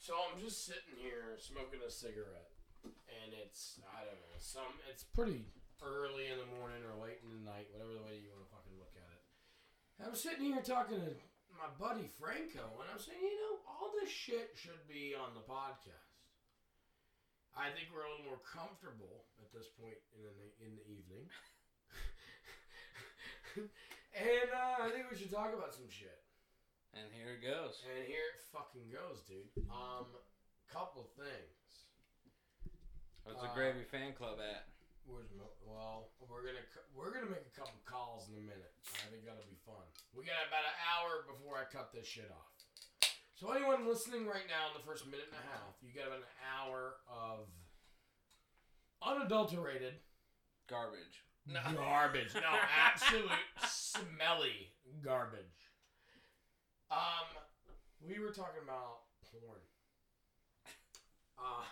So I'm just sitting here smoking a cigarette, and it's I don't know some it's pretty early in the morning or late in the night, whatever the way you want to fucking look at it. I'm sitting here talking to my buddy Franco, and I'm saying, you know, all this shit should be on the podcast. I think we're a little more comfortable at this point in the in the evening, and uh, I think we should talk about some shit. And here it goes. And here it fucking goes, dude. Um, couple things. Where's the Uh, Gravy Fan Club at? Where's Mo- well, we're gonna we're gonna make a couple calls in a minute. I think that'll be fun. We got about an hour before I cut this shit off. So anyone listening right now in the first minute and a half, you got an hour of unadulterated Garbage. No. garbage. No, absolute smelly garbage. Um, we were talking about porn. Uh,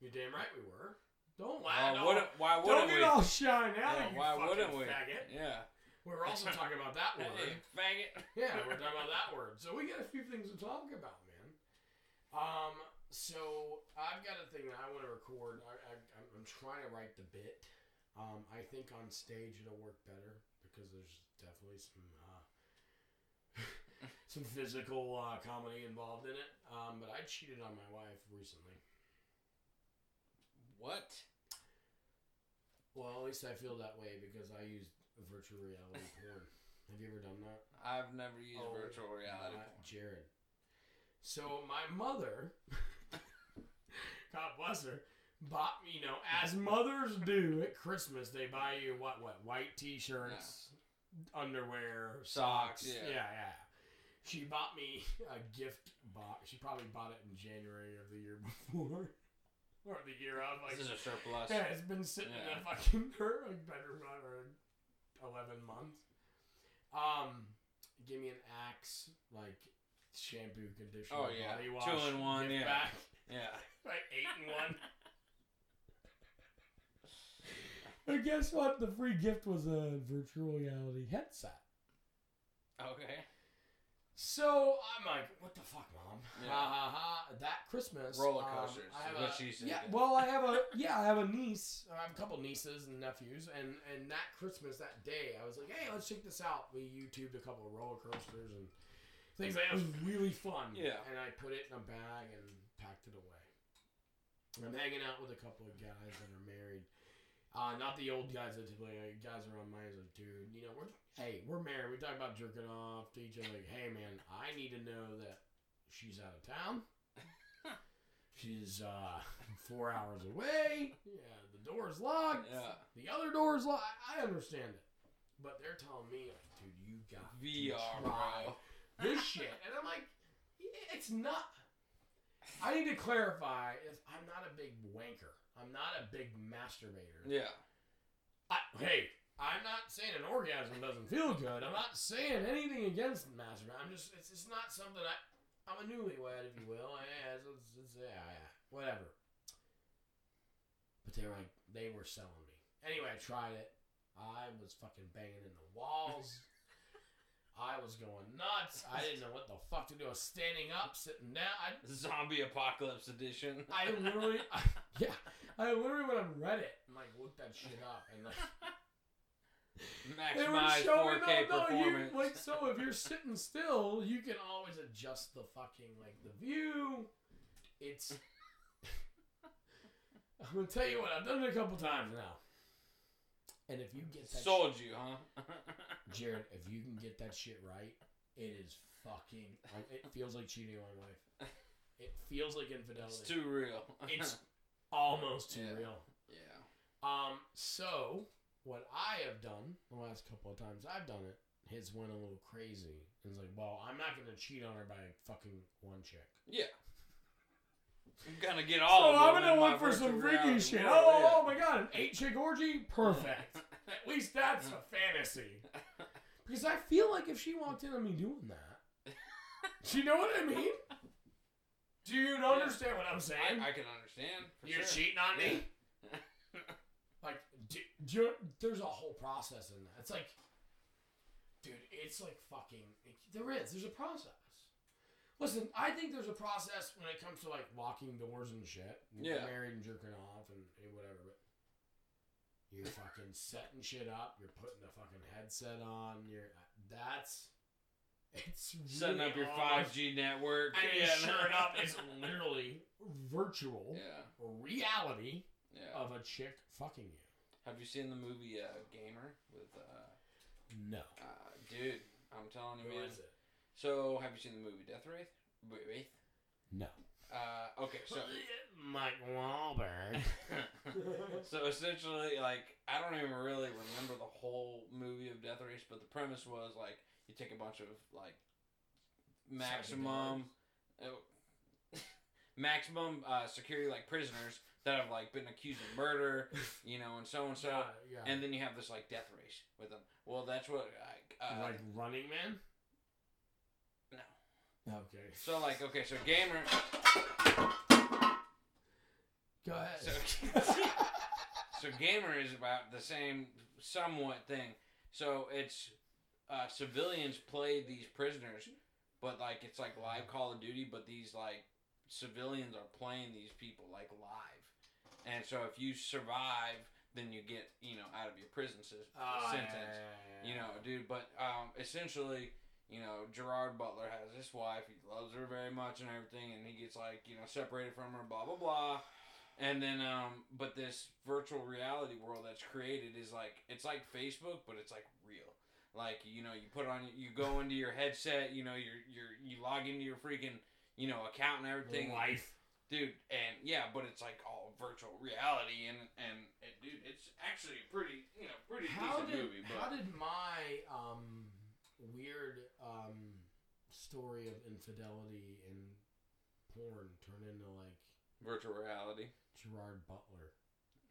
you're damn right we were. Don't lie. Why don't- wouldn't, why don't wouldn't get we? all shy now, Yeah, you why fucking wouldn't we? faggot. Yeah. We were also talking about that word. faggot. Yeah, we're talking about that word. So we got a few things to talk about, man. Um, so I've got a thing that I want to record. I, I, I'm- I'm trying to write the bit. Um, I think on stage it'll work better because there's definitely some some physical uh, comedy involved in it. Um, but I cheated on my wife recently. What? Well, at least I feel that way because I used virtual reality porn. Have you ever done that? I've never used Oh, virtual reality. Uh, Jared. So my mother, God bless her, bought me, you know, as mothers do at Christmas, they buy you what, what, white T-shirts, underwear, socks. Socks, yeah. yeah, yeah. She bought me a gift box. She probably bought it in January of the year before, or the year of. Like, this is a surplus. yeah, it's been sitting in Yeah. a fucking her like bedroom for eleven months. Um, give me an Axe like shampoo, conditioner, Oh, yeah. body Two wash, in one, yeah. back, Yeah. like eight in one. But guess what? The free gift was a virtual reality headset. Okay. So I'm like, what the fuck, mom? Yeah. Ha ha ha! That Christmas, Roller um, coasters I have what a- she said. Yeah, well, I have a yeah, I have a niece. I have a couple nieces and nephews, and and that Christmas, that day, I was like, hey, let's check this out. We YouTubed a couple of roller coasters and things like that. It was really fun. Yeah. And I put it in a bag and packed it away. I'm hanging out with a couple of guys that are married. Uh, not the old guys that typically like, guys around my age, like, dude, you know, we're hey, we're married. We talk about jerking off to each other. Like, hey, man, I need to know that she's out of town. she's uh, four hours away. Yeah, the door's locked. Yeah. The other door's locked. I understand it, but they're telling me, like, dude, you got VR, bro. this shit, and I'm like, it's not. I need to clarify: is I'm not a big wanker. I'm not a big masturbator. Yeah. I, hey, I'm not saying an orgasm doesn't feel good. I'm not saying anything against masturbation. I'm just, it's, it's not something I, I'm a newlywed, if you will. Yeah, it's, it's, it's yeah, yeah, whatever. But they were like, they were selling me. Anyway, I tried it. I was fucking banging in the walls. I was going nuts. I didn't know what the fuck to do. I was standing up, sitting down. I, Zombie apocalypse edition. I literally, I, yeah, I literally went on Reddit and like looked that shit up and like Maximize showing 4K no, no, you, performance. like so if you're sitting still, you can always adjust the fucking like the view. It's I'm gonna tell you what I've done it a couple times now, and if you get that Sold you, huh? Jared, if you can get that shit right, it is fucking. It feels like cheating on my wife. It feels like infidelity. it's too real. It's almost too Yeah. real. yeah. Um, so what I have done the last couple of times I've done it, his went a little crazy. It's like, well, I'm not gonna cheat on her by fucking one chick. Yeah. I'm gonna get all so I'm gonna look for some freaky shit. Oh, oh my god, an eight chick orgy, perfect. At least that's a fantasy. Because I feel like if she walked in on me doing that, do you know what I mean? Do you understand what I'm saying? I, I can understand. You're sure. cheating on me. Like, there's a whole process in that. It's like, dude, it's like fucking. It, there is. There's a process. Listen, I think there's a process when it comes to like locking doors and shit. and Yeah. Married and jerking off and, and whatever, but you're fucking setting shit up. You're putting the fucking headset on. You're that's it's Setting really up your five G network. And yeah, sure enough, it's literally virtual yeah, reality yeah. of a chick fucking you. Have you seen the movie uh, Gamer with uh, No. uh, dude? I'm telling you, Who man. is it? So, have you seen the movie Death Race? Race? No. Uh, okay, so Mike Wahlberg. so essentially, like, I don't even really remember the whole movie of Death Race, but the premise was like you take a bunch of like maximum, uh, maximum uh, security like prisoners that have like been accused of murder, you know, and so and so, yeah, yeah. and then you have this like death race with them. Well, that's what like, uh, like Running Man. no. Okay. So like okay, so gamer. Go ahead. So, so gamer is about the same somewhat thing. So it's uh, civilians play these prisoners, but like it's like live Call of Duty, but these like civilians are playing these people like live, and so if you survive, then you get you know out of your prison Ah, yeah, sentence. yeah, yeah, You know, dude. But um, essentially, you know, Gerard Butler has this wife. He loves her very much and everything, and he gets like you know separated from her. Blah blah blah. And then, um, but this virtual reality world that's created is like it's like Facebook, but it's like real. Like you know, you put on, you go into your headset, you know, you're you're you log into your freaking you know account and everything, Life. dude. And yeah, but it's like all virtual reality, and and it, dude, it's actually a pretty you know pretty How decent did movie. But how did my um weird um story of infidelity and porn turn into like virtual reality. Gerard Butler?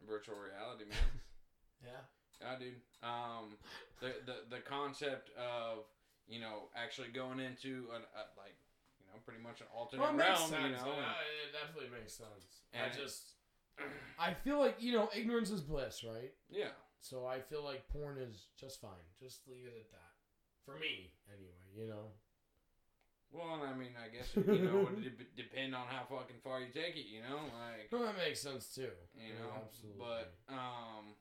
virtual reality, man. Yeah. yeah, dude. Um, the, the the concept of you know actually going into an a, like know pretty much an alternate Well, it makes realm, sense. you know. Yeah, it definitely makes sense. And- I just, I feel like you know, ignorance is bliss, right? yeah, So I feel like porn is just fine. Just leave it at that. For me, anyway. You know. well, and I mean, I guess you know it would de- depend on how fucking far you take it, you know, like No, that makes sense too. you Yeah, know. absolutely. But um,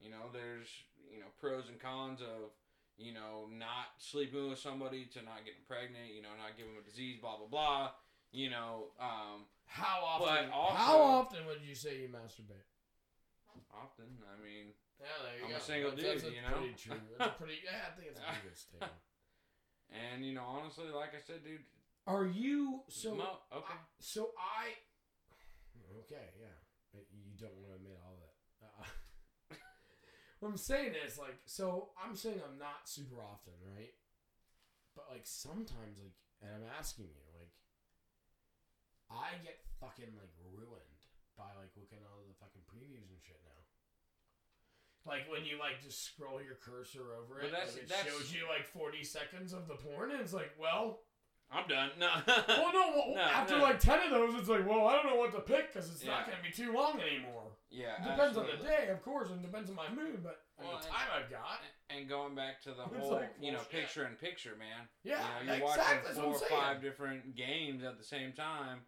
you know, there's you know pros and cons of you know not sleeping with somebody to not getting pregnant, you know, not giving them a disease, blah blah blah. You know, um, how often? but also- how often would you say you masturbate? often, I mean. Yeah, there you I'm go. a single That's- dude, that's you know? Pretty true. That's a pretty. Yeah, I think it's a pretty good statement. And you know, honestly, like I said, dude. Are you so? Mo- okay. I- so I. Okay, yeah. You don't want to admit all that. Uh, what I'm saying is like, so I'm saying I'm not super often, right? But like sometimes, like, and I'm asking you, like, I get fucking like ruined by like looking at all the fucking previews and shit now. Like when you like just scroll your cursor over it, that's- like, it shows you like 40 seconds of the porn, and it's like, well, I'm done. No. well, no, well, No, after no. like 10 of those, it's like, well, I don't know what to pick because it's not going to be too long anymore. yeah. It depends on the day, of course, and depends on my mood, but and Well, the and- time I've got. And going back to the whole, like, you know, shit. picture in picture, man. Yeah, you know, you're exactly. watching four or what I'm saying. five different games at the same time.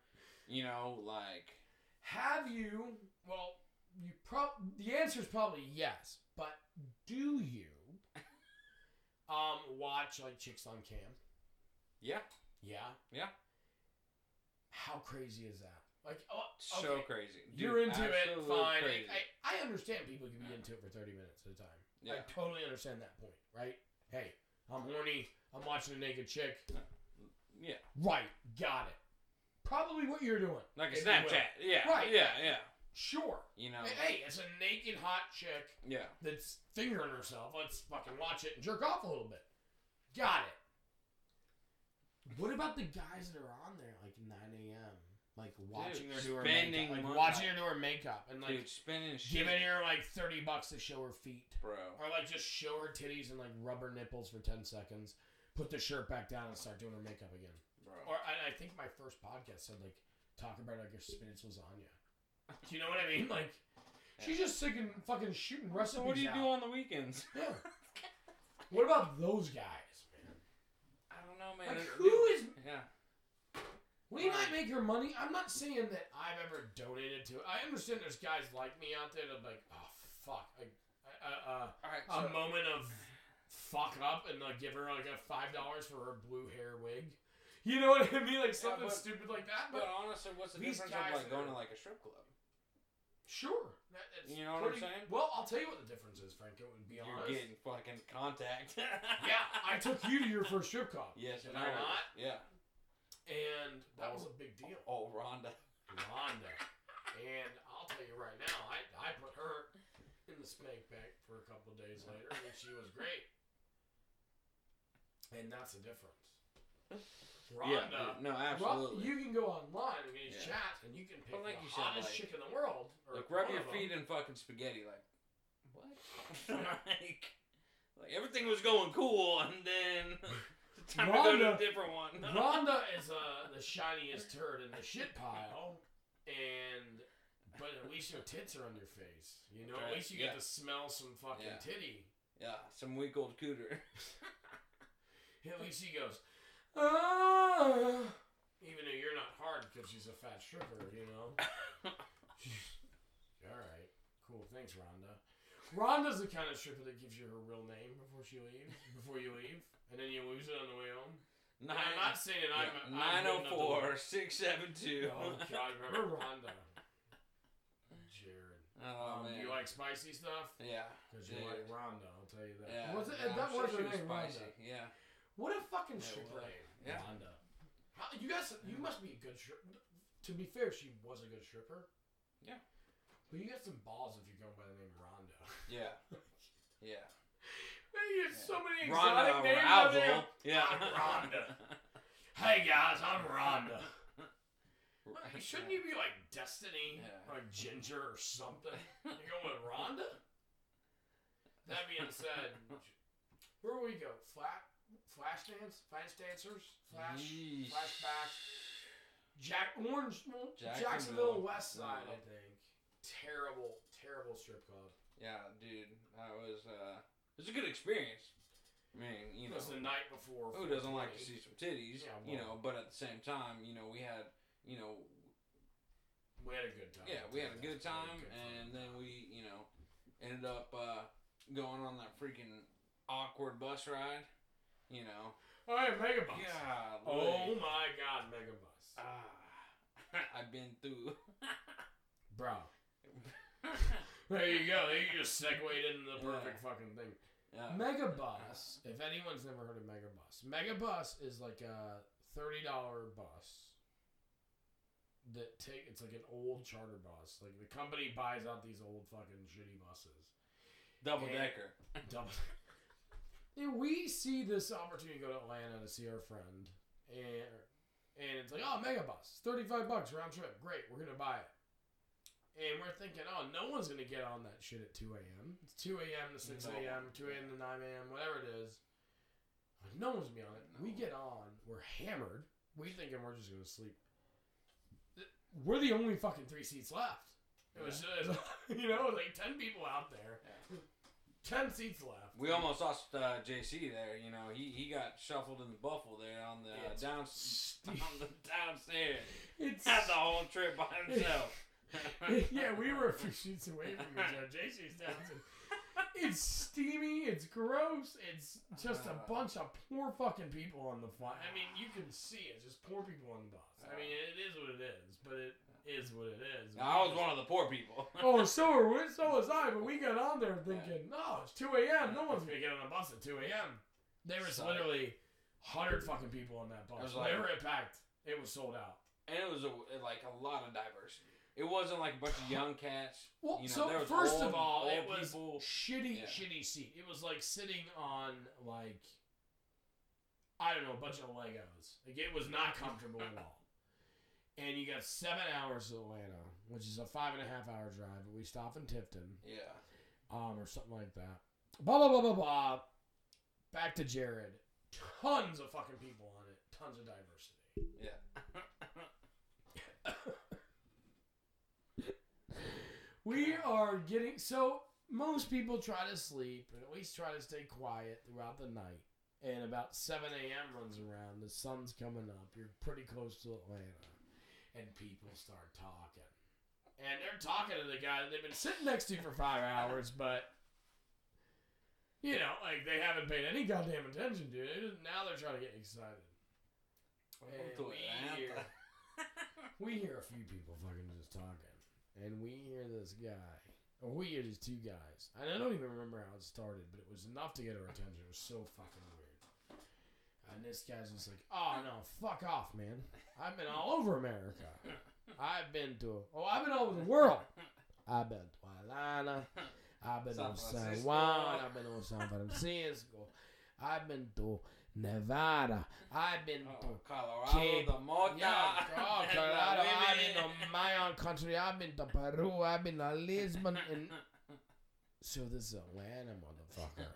You know, like Have you? Well, you prob the answer is probably yes, but do you um watch like chicks on cam? yeah, Yeah. Yeah. How crazy is that? Like, oh, so okay, crazy. You're into it, fine. I, I understand people can be into it for 30 minutes at a time. Yeah. I totally understand that point, right? Hey, I'm horny. I'm watching a naked chick. yeah, Right, got it. Probably what you're doing. like a if you will. Snapchat. Yeah, Right. Yeah, yeah. Sure. You know, Hey, it's a naked hot chick yeah. that's fingering herself. Let's fucking watch it and jerk off a little bit. Got it. What about the guys that are on there like 9 a.m. Like watching her do her spending makeup, like money. watching her do her makeup and like Dude, spinning shit, giving her like 30 bucks to show her feet. bro. Or like just show her titties and like rub her nipples for 10 seconds, put the shirt back down and start doing her makeup again. Bro. Or I, I think my first podcast said like talk about like her spinach lasagna. Do you know what I mean? Like she's just sticking fucking shooting recipes. so what do you out. do on the weekends? Yeah. what about those guys, man? I don't know, man. Like who is Yeah. We might make your money. I'm not saying that I've ever donated to it. I understand there's guys like me out there that are like, oh fuck, like, uh, uh, right. a So, moment of fuck up and like give her like a five dollars for her blue hair wig. You know what I mean? Like something but- stupid like that. but But honestly, what's the difference guys of like going to like a strip club? Sure, that, You know what I'm saying? Well, I'll tell you what the difference is, Frank. It would be You're honest. getting fucking contact. Yeah, I took you to your first strip club. Yes, Did and I not? Yeah. And that was a big oh, deal. Oh, Rhonda. Rhonda. And I'll tell you right now, I, I put her in the spank bank for a couple of days later, and she was great. And that's the difference. Yeah. No, Ro- absolutely. you can go online and these Yeah. chats, and you can pick But like the you said, hottest like- chick in the world. Or like rub your feet in fucking spaghetti. Like what? like, like everything was going cool, and then it's time to go to a different one. Rhonda is uh, the shiniest turd in the shit pile, and but at least your tits are on your face. You know, at least you yeah. get to smell some fucking Yeah. titty. yeah, some week old cooter. At least he goes, ah, even though you're not hard because she's a fat stripper, you know. All right, cool. Thanks, Rhonda. Rhonda's the kind of stripper that gives you her real name before she leaves, before you leave, and then you lose it on the way home. Nine, I'm not saying I'm I'm nine good oh enough to- four six seven two. Oh God, remember Rhonda? Jared. Oh um, man. do you like spicy stuff? yeah. Because you like Rhonda, I'll tell you that. Yeah. Was it, yeah, that I'm was sure her she name, spicy. Rhonda. Yeah. What a fucking Yeah, stripper well, name, yeah. Rhonda. How, you guys, you must be a good stripper. To be fair, she was a good stripper. Yeah. But you got some balls if you're going by the name Rhonda. Yeah. Yeah. Hey, you have so many Rhonda exotic names out there. Arousal. Yeah. I'm Rhonda. Hey guys, I'm Rhonda. Shouldn't you be like Destiny, Yeah. like Ginger or something? You going with Rhonda? That being said, where we go? Flat, flash dance, flash dancers, flash, Yeesh. flashbacks. Jack Orange, Jacksonville. Jacksonville West Side, I think. Terrible, terrible strip club. Yeah, dude, that was uh, it was a good experience. I mean, you It know, was the night before. who doesn't like to see some titties? Yeah, you know, but at the same time, you know, we had, you know, We had a good time. yeah, we had a good We had a time, good and then we, you know, ended up uh, going on that freaking awkward bus ride. You know, Oh, yeah, Megabus. yeah. Oh my God, Megabus. Ah, I've been through. Bro. There you go. You just segued into the perfect fucking thing. yeah. Megabus. If anyone's never heard of Megabus, Megabus is like a thirty dollar bus that take. It's like an old charter bus. Like the company buys out these old fucking shitty buses. Double And- decker. Double. And we see this opportunity to go to Atlanta to see our friend, and and it's like, oh, Megabus, thirty five bucks round trip, great, we're gonna buy it. And we're thinking, oh, no one's gonna get on that shit at two a.m. It's two a.m. to six a.m., two a.m. to nine a.m., whatever it is. Like, no one's gonna be on it. We get on, we're hammered. We thinking we're just gonna sleep. We're the only fucking three seats left. It was, just, you know, like ten people out there, Yeah. Ten seats left. We almost lost uh, JC there. You know, he, he got shuffled in the buffle there on the uh, down on the downstairs. It's Had the whole trip by himself. yeah, we were a few seats away from each other. JC's down. to- It's steamy. It's gross. It's just a Uh. bunch of poor fucking people on the flight. I mean, you can see it. Just poor people on the bus. I mean, it is what it is, but it is what it is. I was one of the poor people. Oh, so are we, so was I, but we got on there thinking, no, it's 2 a.m. No one's gonna get on a bus at 2 a.m. There was Suck. literally hundred fucking people on that bus. It was like- Whenever it packed, it was sold out. and it was a, like a lot of diversity. It wasn't like a bunch of young cats. Well, You know, so there was first old- of all, it was people. shitty, Yeah. shitty seat. It was like sitting on like I don't know, a bunch of Legos. Like it was not comfortable at all. And you got seven hours to Atlanta, which is a five and a half hour drive. But we stop in Tifton, Yeah. um, or something like that. Blah blah blah blah blah. Back to Jared. Tons of fucking people on it. Tons of diversity. Yeah. We are getting so most people try to sleep and at least try to stay quiet throughout the night. and about 7 a.m. runs around. The sun's coming up. You're pretty close to Atlanta, and people start talking. And they're talking to the guy that they've been sitting next to for five hours, but you know, like they haven't paid any goddamn attention to it. Now they're trying to get excited. And we hear, we hear a few people fucking just talking, and we hear this guy, or we hear these two guys. And I don't even remember how it started, but it was enough to get our attention. It was so fucking weird. And this guy's just like, "Oh no, fuck off, man! I've been all over America. I've been to, oh, I've been all over the world. I've been to Atlanta. I've been San to San Juan. I've been to San Francisco. I've been to Nevada. I've been to Oh, Colorado, Cape- the Mota. yeah, oh, Colorado. I've been to my own country. I've been to Peru. I've been to Lisbon. And so this is Atlanta, motherfucker.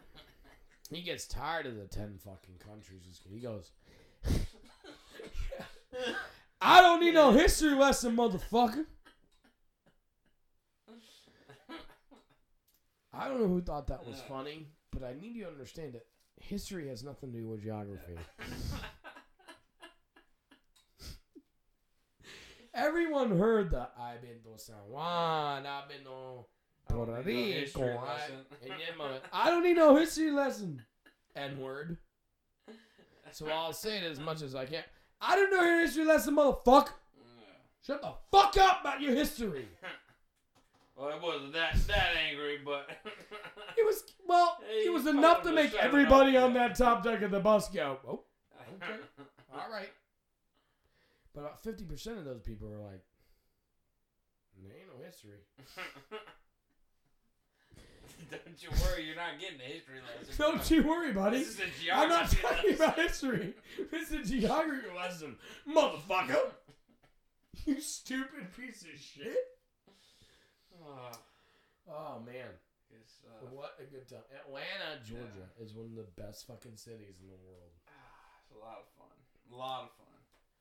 He gets tired of the ten fucking countries. He goes, I don't need no history lesson, motherfucker. I don't know who thought that was funny, but I need you to understand that history has nothing to do with geography. Everyone heard that I've been to San Juan, I've been to Puerto need no history Rico. I, lesson. and then my- I don't need no history lesson. N word. So I'll say it as much as I can. I don't know your history lesson, motherfucker. Yeah. Shut the fuck up about your history. Well, it wasn't that that angry, but It was well, Hey, it was enough to make everybody on that top deck of the bus go, oh, Okay. all right. But about fifty percent of those people were like, there ain't no history. Don't you worry, you're not getting a history lesson. Don't you worry, buddy. This is a geography I'm not talking lesson. about history. This is a geography lesson, motherfucker. You stupid piece of shit. Oh, Oh man, uh, what a good time. Atlanta, Georgia, is one of the best fucking cities in the world. it's a lot of fun. A lot of fun.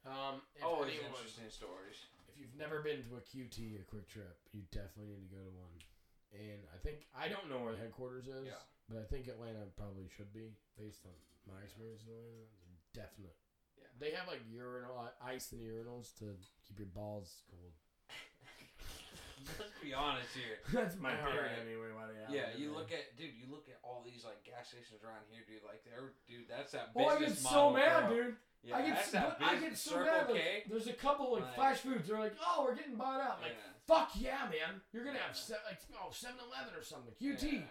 Um, Always anyone- interesting stories. If you've never been to a QT, a quick trip, you definitely need to go to one. And I think I don't know where the headquarters is, Yeah. but I think Atlanta probably should be based on my experience in Atlanta. They're definite. Yeah. They have like urinal ice in the urinals to keep your balls cold. Let's be honest here. That's my theory anyway. Why they Yeah, you look at dude. You look at all these like gas stations around here, dude. Like they're dude. That's that Oh, I get so mad, bro. dude. Yeah, I get that's so, I get so Circle mad. K. Like, there's a couple like, Like- flash foods. They're like, oh, we're getting bought out. I'm like, Yeah. fuck yeah, man. You're gonna have Yeah. se- like oh 7-Eleven or something. QT. Yeah.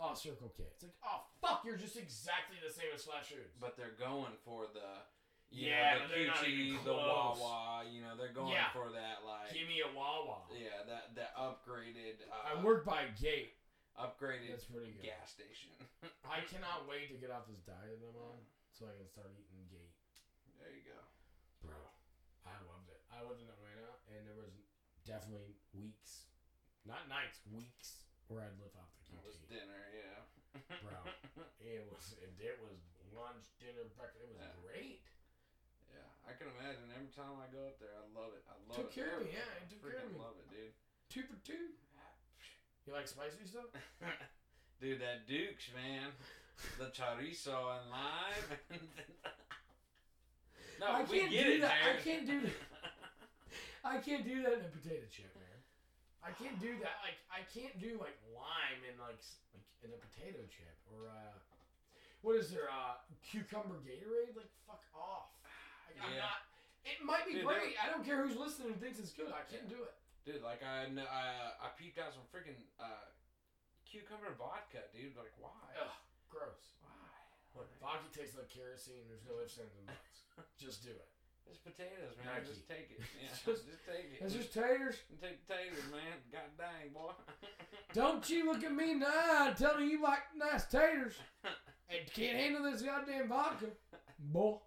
Oh, Circle K. It's like, oh fuck, you're just exactly the same as Flash Foods. But they're going for the Yeah, know, the they're not even QT, the. Wawa. You know, they're going for that like Give me a Wawa. yeah that that upgraded. Uh, I work by Gate. upgraded That's pretty good. gas station. I cannot wait to get off this diet that I'm on so I can start eating Gate. There you go. Bro, I loved it. I lived in Atlanta, and there was definitely weeks, not nights, weeks where I'd live off the It was dinner, yeah. Bro, it was it, it was lunch, dinner, breakfast. It was Yeah. great. Yeah, I can imagine every time I go up there, I love it. I love Took it. care of me, yeah, it took care of me. love it, dude. Two for two. You like spicy stuff? dude, that Dukes, man. The chorizo and lime. No, I we can't get do it, that. I can't do that. I can't do that in a potato chip, man. I can't do that. Like I can't do like lime in like like in a potato chip or uh, what is there? Uh, cucumber Gatorade? Like fuck off. Like, I'm Yeah. not. It might be Dude, great. I don't care who's listening and thinks it's good. I can't do it. Dude, like I, I, I peeped out some freaking uh, cucumber vodka, dude. Like, why? Ugh, gross. Why? Look, vodka tastes like kerosene. There's no ifs, ands, and buts. Just do it. It's potatoes, man. Nike. Just take it. Yeah, Just- just, take it. It's just taters. take potatoes, man. God dang, boy. Don't you look at me now and tell me you like nice taters and can't handle this goddamn vodka. Boy.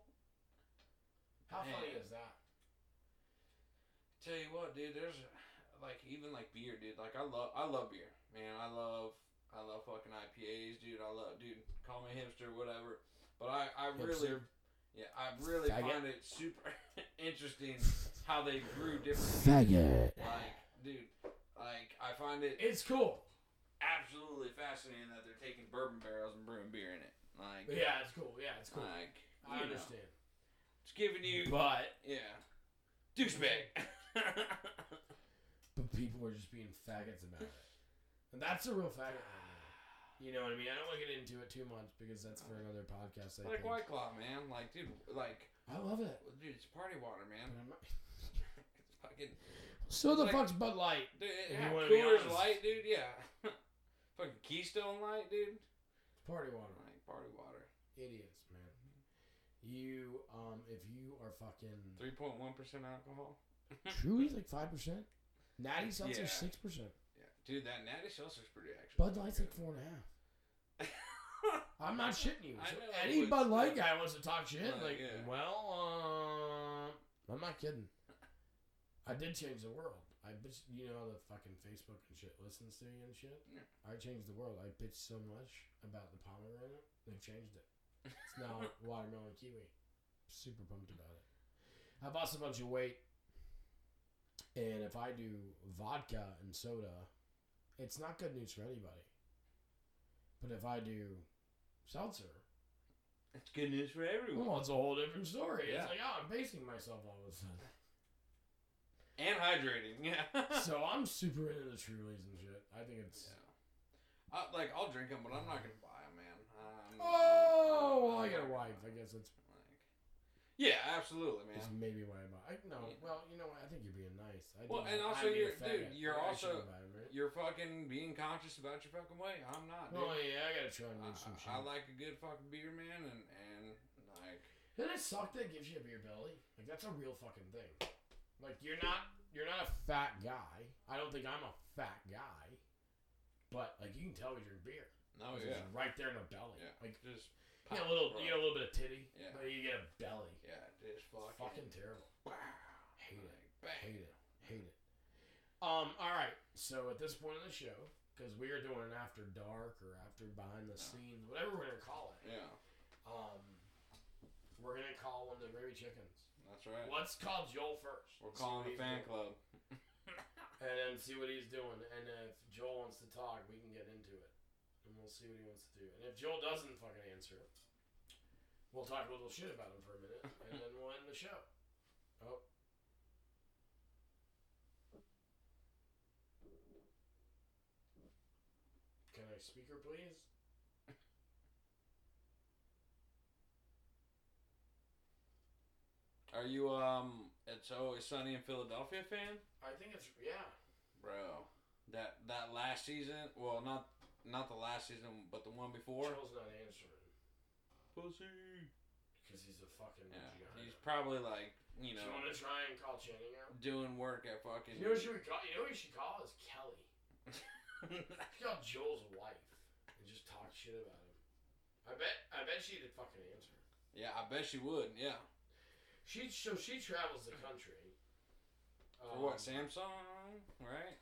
How funny is that? Tell you what, dude. There's like even like beer, dude. Like I love, I love beer, man. I love, I love fucking IPAs, dude. I love, dude. Call me hipster, whatever. But I, I really, yeah, I really Faggot. find it super interesting how they grew different. Faggot. Like, dude, like I find it It's cool. absolutely fascinating that they're taking bourbon barrels and brewing beer in it. Like, Yeah, it's cool. Yeah, it's cool. like I you know, understand. it's giving you, But yeah, douchebag. but people are just being faggots about it, and that's a real faggot. You know what I mean? I don't want to get into it too much because that's for another podcast. I like think. White Claw, man. Like, dude, like, I love it. dude, it's party water, man. But I'm not- It's fucking, So the Like- fuck's Bud Light? dude, yeah, Coors. Light, dude. Yeah, fucking Keystone Light, dude. Party water. Like party water. Idiots, man. You, um, if you are fucking Three point one percent alcohol. Truly's like five percent. Natty Seltzer Yeah. six percent. Yeah, dude, that Natty Seltzer's pretty actually. Bud Light's like four and a half. I'm not shitting you. So any Bud Light guy wants to talk shit. Like, Like, yeah. well, uh, I'm not kidding. I did change the world. I bitch, you know how the fucking Facebook and shit listens to you and shit. Yeah. I changed the world. I bitched so much about the pomegranate, they changed it. It's now watermelon kiwi. Super pumped about it. I've lost a bunch of weight, and if I do vodka and soda, it's not good news for anybody. But if I do seltzer, It's good news for everyone. well, it's a whole different story. Yeah. It's like, oh, I'm pacing myself all of a sudden. And hydrating. Yeah. so I'm super into the Trulies and shit. I think it's. Yeah. I, like I'll drink them, but I'm not gonna buy them, man. Um, Oh, well, I got a wife. I guess that's Like, yeah, absolutely, man. that's maybe why I buy. I, no, Yeah. well, you know what? I think you're being nice. I Well, and also you're- dude, you're I also- shouldn't buy 'em, right? You're fucking being conscious about your fucking weight. I'm not. Dude. Well, yeah, I gotta try and do some shit. I, like a good fucking beer, man, and and like Doesn't it suck that it gives you a beer belly? Like that's a real fucking thing. Like you're not you're not a fat guy. I don't think I'm a fat guy. But like you can tell we drink beer. no, 'Cause yeah, It's right there in the belly. yeah, Like just you get a little you get a little bit of titty. Yeah. But you get a belly. yeah, just It's fucking, fucking terrible. wow, Hate it. like, bang. Hate it. Hate it. Um, alright. So at this point in the show, because we are doing an after dark or after behind the scenes, whatever we're gonna call it. Yeah, Um we're gonna call one of the gravy chickens. that's right. Let's call Joel first. We're and see calling what a he's fan doing. club. and then see what he's doing. And if Joel wants to talk, we can get into it, and we'll see what he wants to do. And if Joel doesn't fucking answer, we'll talk a little shit about him for a minute, and then we'll end the show. Oh. Can I speaker, please? Are you um? It's always sunny in Philadelphia fan, I think it's yeah. bro. That that last season, well, not not the last season, but the one before. Joel's not answering Pussy. because he's a fucking. Yeah, vagina. he's probably like you Do know you want to try and call Channing out? doing work at fucking. You know what you would call? You know what you should call is Kelly. You should call Joel's wife and just talk shit about him. I bet. I bet she'd fucking answer. yeah, I bet she would. Yeah. She so she travels the country. For Um, what Samsung, right?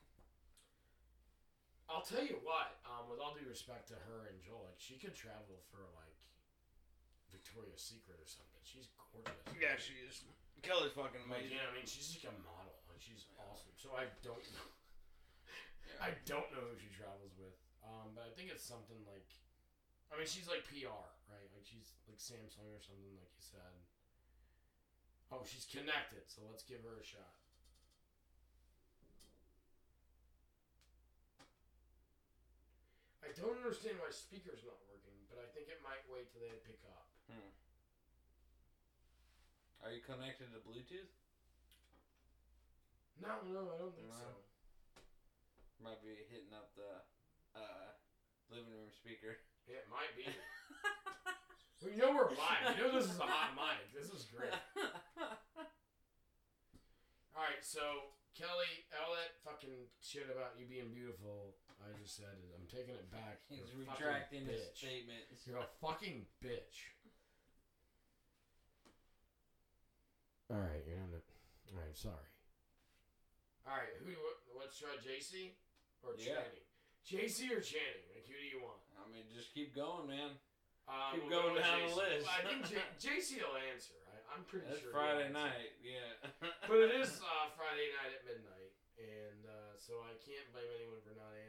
I'll tell you what. Um, with all due respect to her and Joel, like she could travel for like Victoria's Secret or something. She's gorgeous. Yeah, she is. Kelly's fucking Like, you know, I mean, she's like a model. Like she's awesome. So I don't know. Yeah. I don't know who she travels with. Um, but I think it's something like, I mean, she's like PR, right? Like she's like Samsung or something, like you said. Oh, she's connected, so let's give her a shot. I don't understand why speaker's not working, but I think it might wait till they pick up. Hmm. Are you connected to Bluetooth? No, no, I don't think No. so. Might be hitting up the uh, living room speaker. Yeah, it might be. well, you know we're live. You know this is a hot mic. This is great. All right, so Kelly, all that fucking shit about you being beautiful, I just said it. I'm taking it back. He's You're a fucking retracting his bitch. statements. You're a fucking bitch. All right, you're not. A, all right, sorry. All right, who? What, let's try JC or Yeah. Channing. JC or Channing? Like, who do you want? I mean, just keep going, man. Uh, Keep we'll going with down the list. Well, I think J- JC will answer. I, I'm pretty That's sure. Friday he'll answer. night, yeah. But it is uh, Friday night at midnight, and uh, so I can't blame anyone for not answering.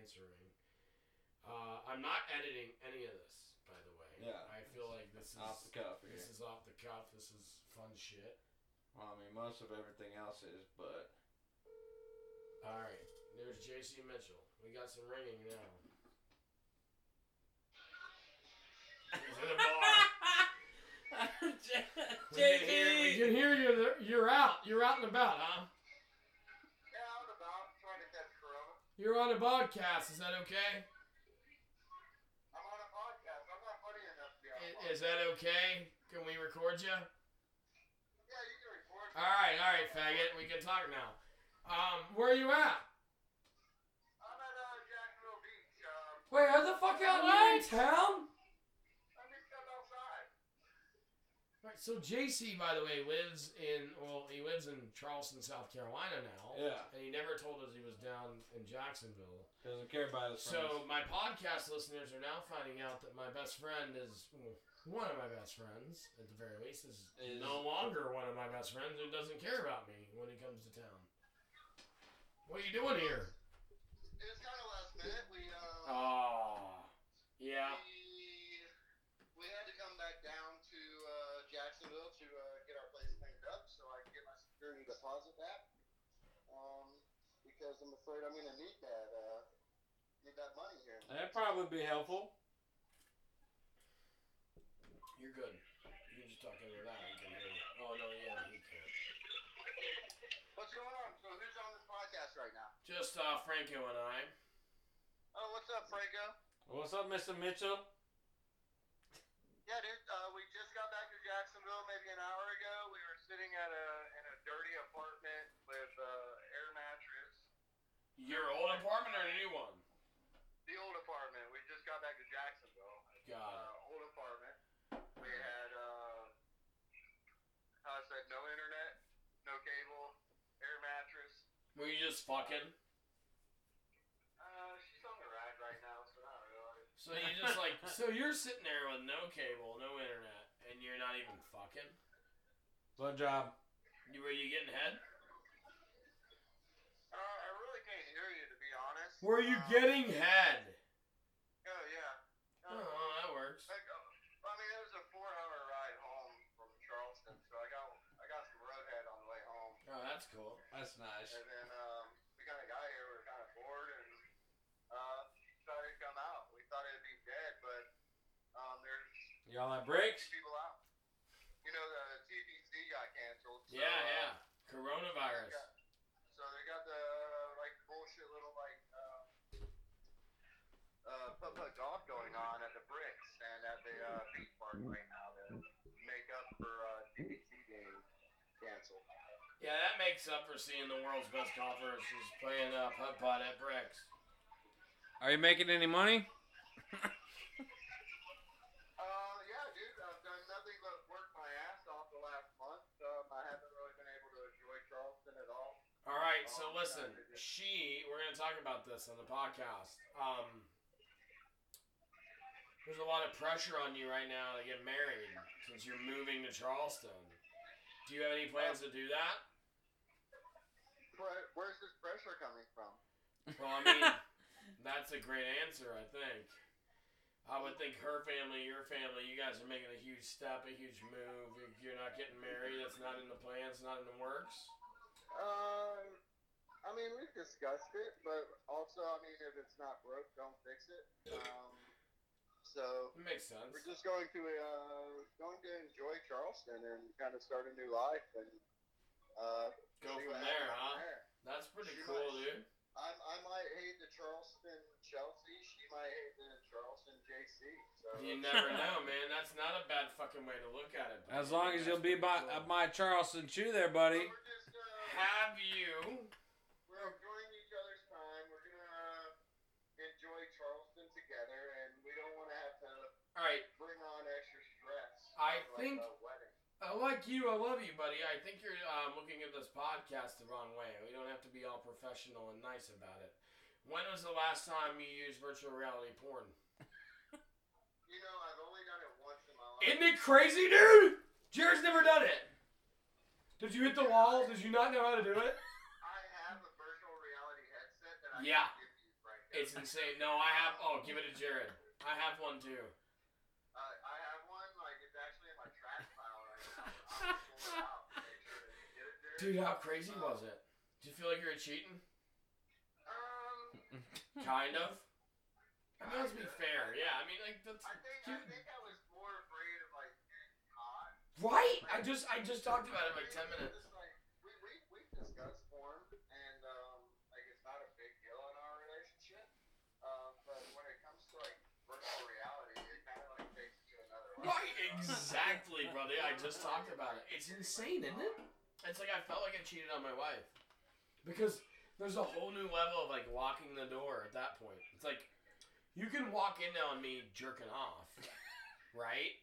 Uh, I'm not editing any of this, by the way. Yeah. I feel like this is Off the cuff here. this is off the cuff. This is fun shit. Well, I mean, most of everything else is, but All right, there's J.C. Mitchell. We got some ringing now. He's in a bar. We can hear, we can hear you. there- You're out. You're out and about, huh? Yeah, out and about, trying to catch Corona. You're on a podcast. Is that okay? I'm on a podcast. I'm not funny enough to be on a I- podcast. Is that okay? Can we record you? Yeah, you can record. All right, all right, faggot. We can talk now. Um, where are you at? I'm at uh, Jacksonville Beach. Um, Wait, how the fuck out you in town? I'm just outside. Right, so JC, by the way, lives in well, he lives in Charleston, South Carolina now. Yeah. And he never told us he was down in Jacksonville. Doesn't care about his So my podcast listeners are now finding out that my best friend is well, one of my best friends, at the very least, is, Is- no longer one of my best friends who doesn't care about me when he comes to town. What are you doing here? It was kind of last minute. We uh, Oh, yeah. we we had to come back down to uh, Jacksonville to uh, get our place cleaned up, so I can get my security deposit back. Um, because I'm afraid I'm gonna need that uh, need that money here. That'd probably be helpful. You're good. You can just talk into that. He can hear you. Oh no, yeah, he can. What's going on? So who's on this podcast right now? Just uh, Franco and I. Oh, what's up, Franco? What's up, Mr. Mitchell? Yeah, dude. Uh, we just got back to Jacksonville maybe an hour ago. We were sitting at a in a dirty apartment with uh, air mattress. Your old apartment or a new one? The old apartment. We just got back to Jacksonville. Got it. Uh, old apartment. We had, uh, how I said, no internet, no cable, air mattress. Were you just fucking? Uh, she's on the ride right now, so not really. So you just like so you're sitting there with no cable, no internet, and you're not even fucking. Blood job. You were you getting head? Uh, I really can't hear you, to be honest. Were you Um, getting head? Oh, yeah. Oh, Uh, that works. Like, uh, I mean, it was a four-hour ride home from Charleston, so I got I got some roadhead on the way home, Oh, that's cool. That's nice. and then um, we kind of got here. We were kind of bored, and uh, decided to come out. We thought it'd be dead, but um, there's Y'all like bricks? people out. You know, the TPC got canceled. So, Yeah, uh, yeah. they Coronavirus. got- so they got the like bullshit little like uh, uh, putt putt golf going on at the bricks and at the uh, beach park right now to make up for uh, TPC game canceled. Yeah, that makes up for seeing the world's best golfers just playing uh, putt putt at bricks. Are you making any money? Uh, yeah, dude, I've done nothing but work my ass off the last month. Um, I haven't really been able to enjoy Charleston at all. All right, so Oh, listen, she. We're gonna talk about this on the podcast. Um, there's a lot of pressure on you right now to get married since you're moving to Charleston. Do you have any plans to do that? Where's this pressure coming from? Well, I mean, that's a great answer. I think. I would think her family, your family, you guys are making a huge step, a huge move. If You're not getting married. That's not in the plans. Not in the works. Um, I mean, we've discussed it, but also, I mean, if it's not broke, don't fix it. Um, so It makes sense. we're just going to uh, going to enjoy Charleston and kind of start a new life and uh, Go see from there, huh? from there. That's pretty She cool, might- dude. I, I might hate the Charleston Chelsea. She might hate the Charleston JC. So You never know, man. That's not a bad fucking way to look at it. buddy. As long as That's you'll be by cool. uh, my Charleston chew there, So buddy. we're just uh, Have you? we're enjoying each other's time. We're gonna enjoy Charleston together, and we don't want to have to All right. bring on extra stress. I like think- a wedding. I like you. I love you, buddy. I think you're um, looking at this podcast the wrong way. We don't have to be all professional and nice about it. When was the last time you used virtual reality porn? You know, I've only done it once in my life. Isn't it crazy, dude? Jared's never done it. Did you hit the wall? Did you not know how to do it? I have a virtual reality headset that I Yeah. can give you right now. It's insane. No, I have. Oh, give it to Jared. I have one too. Uh, I out to make sure that you get it there. Dude, how crazy was it? Do you feel like you were cheating? Um, Kind of. I mean, let's be fair. Yeah, I mean, like that's. I think I think I was more afraid of like getting caught. Right? I just I just talked about it like ten minutes. Just, like, we we we discussed porn, and um, like it's not a big deal in our relationship. Um, but when it comes to like virtual reality, it kind of like takes it to another level. Right, exactly, brother. I just talked about it. It's insane, isn't it? It's like I felt like I cheated on my wife because there's a whole new level of like locking the door at that point. It's like you can walk in on me jerking off, right?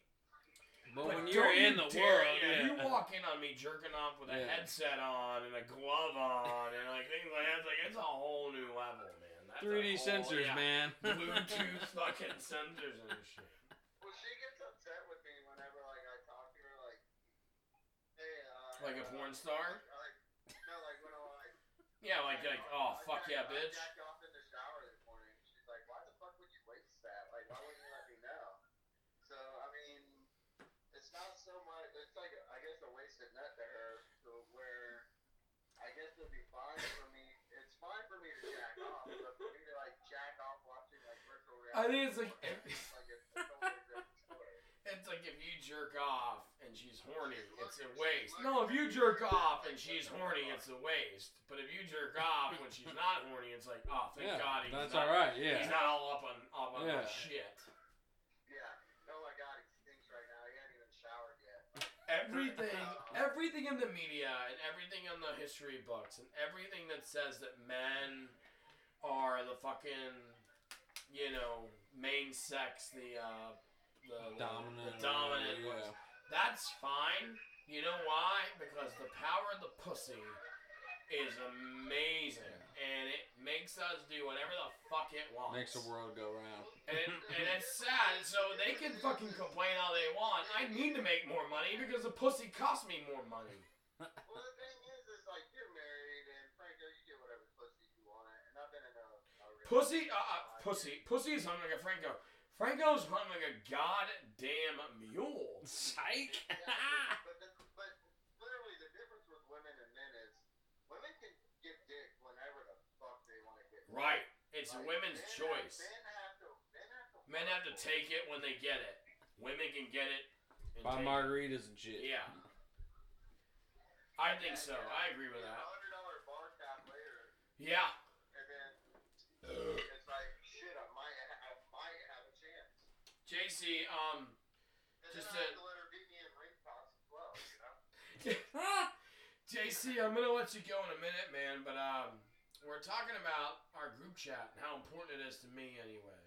But, when you're in you the dare- world, yeah, yeah. you walk in on me jerking off with a Yeah. headset on and a glove on and like things like that. It's like it's a whole new level, man. That's 3D whole- sensors, yeah. man. Bluetooth fucking sensors and shit. Well, she gets upset with me whenever like I talk to her like, hey, uh, Like a porn star? Like, no, like when I like. Yeah, like like oh I fuck yeah, bitch. I jacked off in the shower this morning. She's like, why the fuck would you waste that? Like, why wouldn't you let me know? So I mean, it's not so much. It's like a, I guess a wasted net to her, to where I guess it'd be fine for me. It's fine for me to jack off, but for me to like jack off watching like virtual reality. I think it's like it's like it's a totally different story. it's like if you jerk off and she's horny, it's a waste. No, if you jerk off and she's horny, it's a waste. But if you jerk off when she's not horny, it's like oh thank yeah, God he's that's not, all right. He's not all up on up on my Yeah. shit. Yeah. Oh my god, he stinks right now. He hasn't even showered yet. Everything, everything in the media and everything in the history books and everything that says that men are the fucking, you know, main sex, the uh, the, the Dominant. the dominant yeah. ones. That's fine. You know why? Because the power of the pussy is amazing, and it makes us do whatever the fuck it wants. Makes the world go round. And, and it's sad, so they can fucking complain all they want. I need to make more money because the pussy costs me more money. Well, the thing is, is like you're married, and Franco, you get whatever pussy you want, and I've been in a, a Pussy, uh, uh, my life. pussy, pussy is hung like a Franco. Franco's hung like a goddamn mule. Psych. Yeah, but, the, but literally, the difference with women and men is women can get dick whenever the fuck they want to get. dick. Right. It's a Like, women's men choice. Have, men have to. Men have to. Men have to take it when they get it. Women can get it. And Buy take margaritas and shit. Yeah. I think so. I agree with Get that. hundred dollar bar tab later, Yeah. and then it's like shit. I might, ha- I might have a chance. JC, um, And Just then I a- have to let her beat me in ring toss as well. You know. JC, I'm gonna let you go in a minute, man. But um, we're talking about our group chat and how important it is to me, anyway.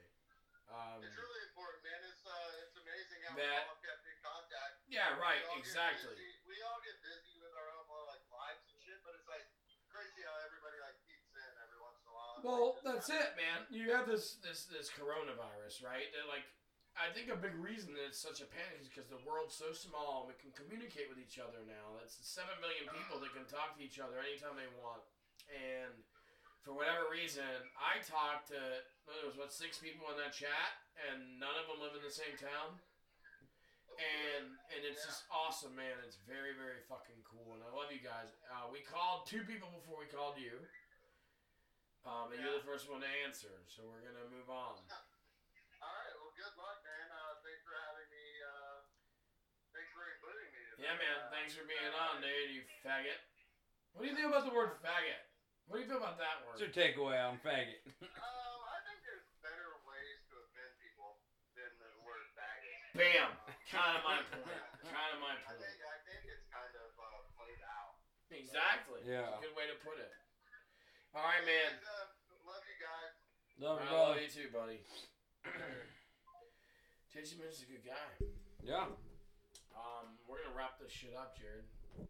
Um, It's really important, man. It's uh, it's amazing how That- we all kept in contact. yeah, right, We exactly. busy- We all get busy with our own like lives and shit, but it's like crazy how everybody like peeks in every once in a while. Well, like, that's it, man. You have this this this coronavirus, right? That like, I think a big reason that it's such a panic is because the world's so small. And we can communicate with each other now. It's seven million people that can talk to each other anytime they want. And for whatever reason, I talked to there was what six people in that chat, and none of them live in the same town. And and it's just awesome, man. It's very very fucking cool, and I love you guys. Uh, we called two people before we called you. Um, and you're the first one to answer, so we're gonna move on. Yeah, man. Thanks for being on, dude. You faggot. What do you think about the word faggot? What do you feel about that word? What's word? your takeaway on faggot? Um, I think there's better ways to offend people than the word faggot. Bam. Kind of my point. Kind of my I point. think I think it's kind of uh, played out. Exactly. Yeah. Good way to put it. All right, man. Anyways, uh, love you guys. Love I you, love brother. you too, buddy. Jason Min's a good guy. Yeah, Um, we're gonna wrap this shit up, Jared,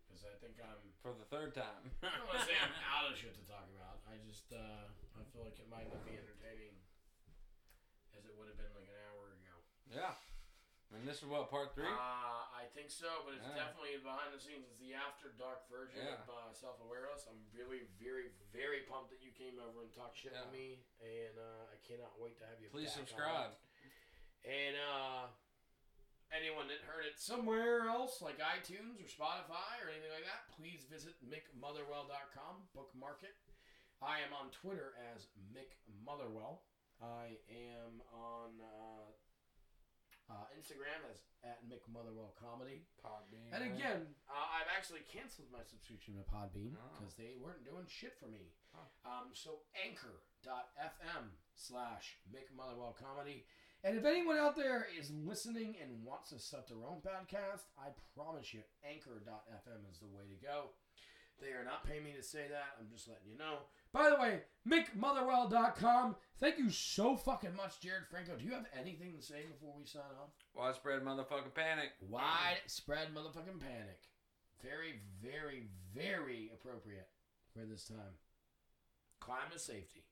because I think I'm. for the third time. I don't want to say I'm out of shit to talk about. I just uh, I feel like it might not be entertaining as it would have been like an hour ago. yeah. And this is what part three. Uh, I think so, but it's Yeah. definitely behind the scenes. It's the after dark version Yeah. of uh, Self Awareness. I'm really, very, very pumped that you came over and talked shit Yeah. with me, and uh, I cannot wait to have you. Please back on. subscribe. And uh, anyone that heard it somewhere else, like iTunes or Spotify or anything like that, please visit mickmotherwell.com, bookmark it. I am on Twitter as Mick Motherwell. I am on uh, uh, Instagram as at Mick Motherwell Comedy. Podbean. And again, uh, I've actually canceled my subscription to Podbean Oh. because they weren't doing shit for me. Huh. Um, so anchor.fm slash Mick Motherwell Comedy. And if anyone out there is listening and wants to set their own podcast, I promise you, anchor.fm is the way to go. They are not paying me to say that. I'm just letting you know. By the way, MickMotherwell.com. Thank you so fucking much, Jared Franco. Do you have anything to say before we sign off? Widespread motherfucking panic. Widespread motherfucking panic. Very, very, very appropriate for this time. Climate safety.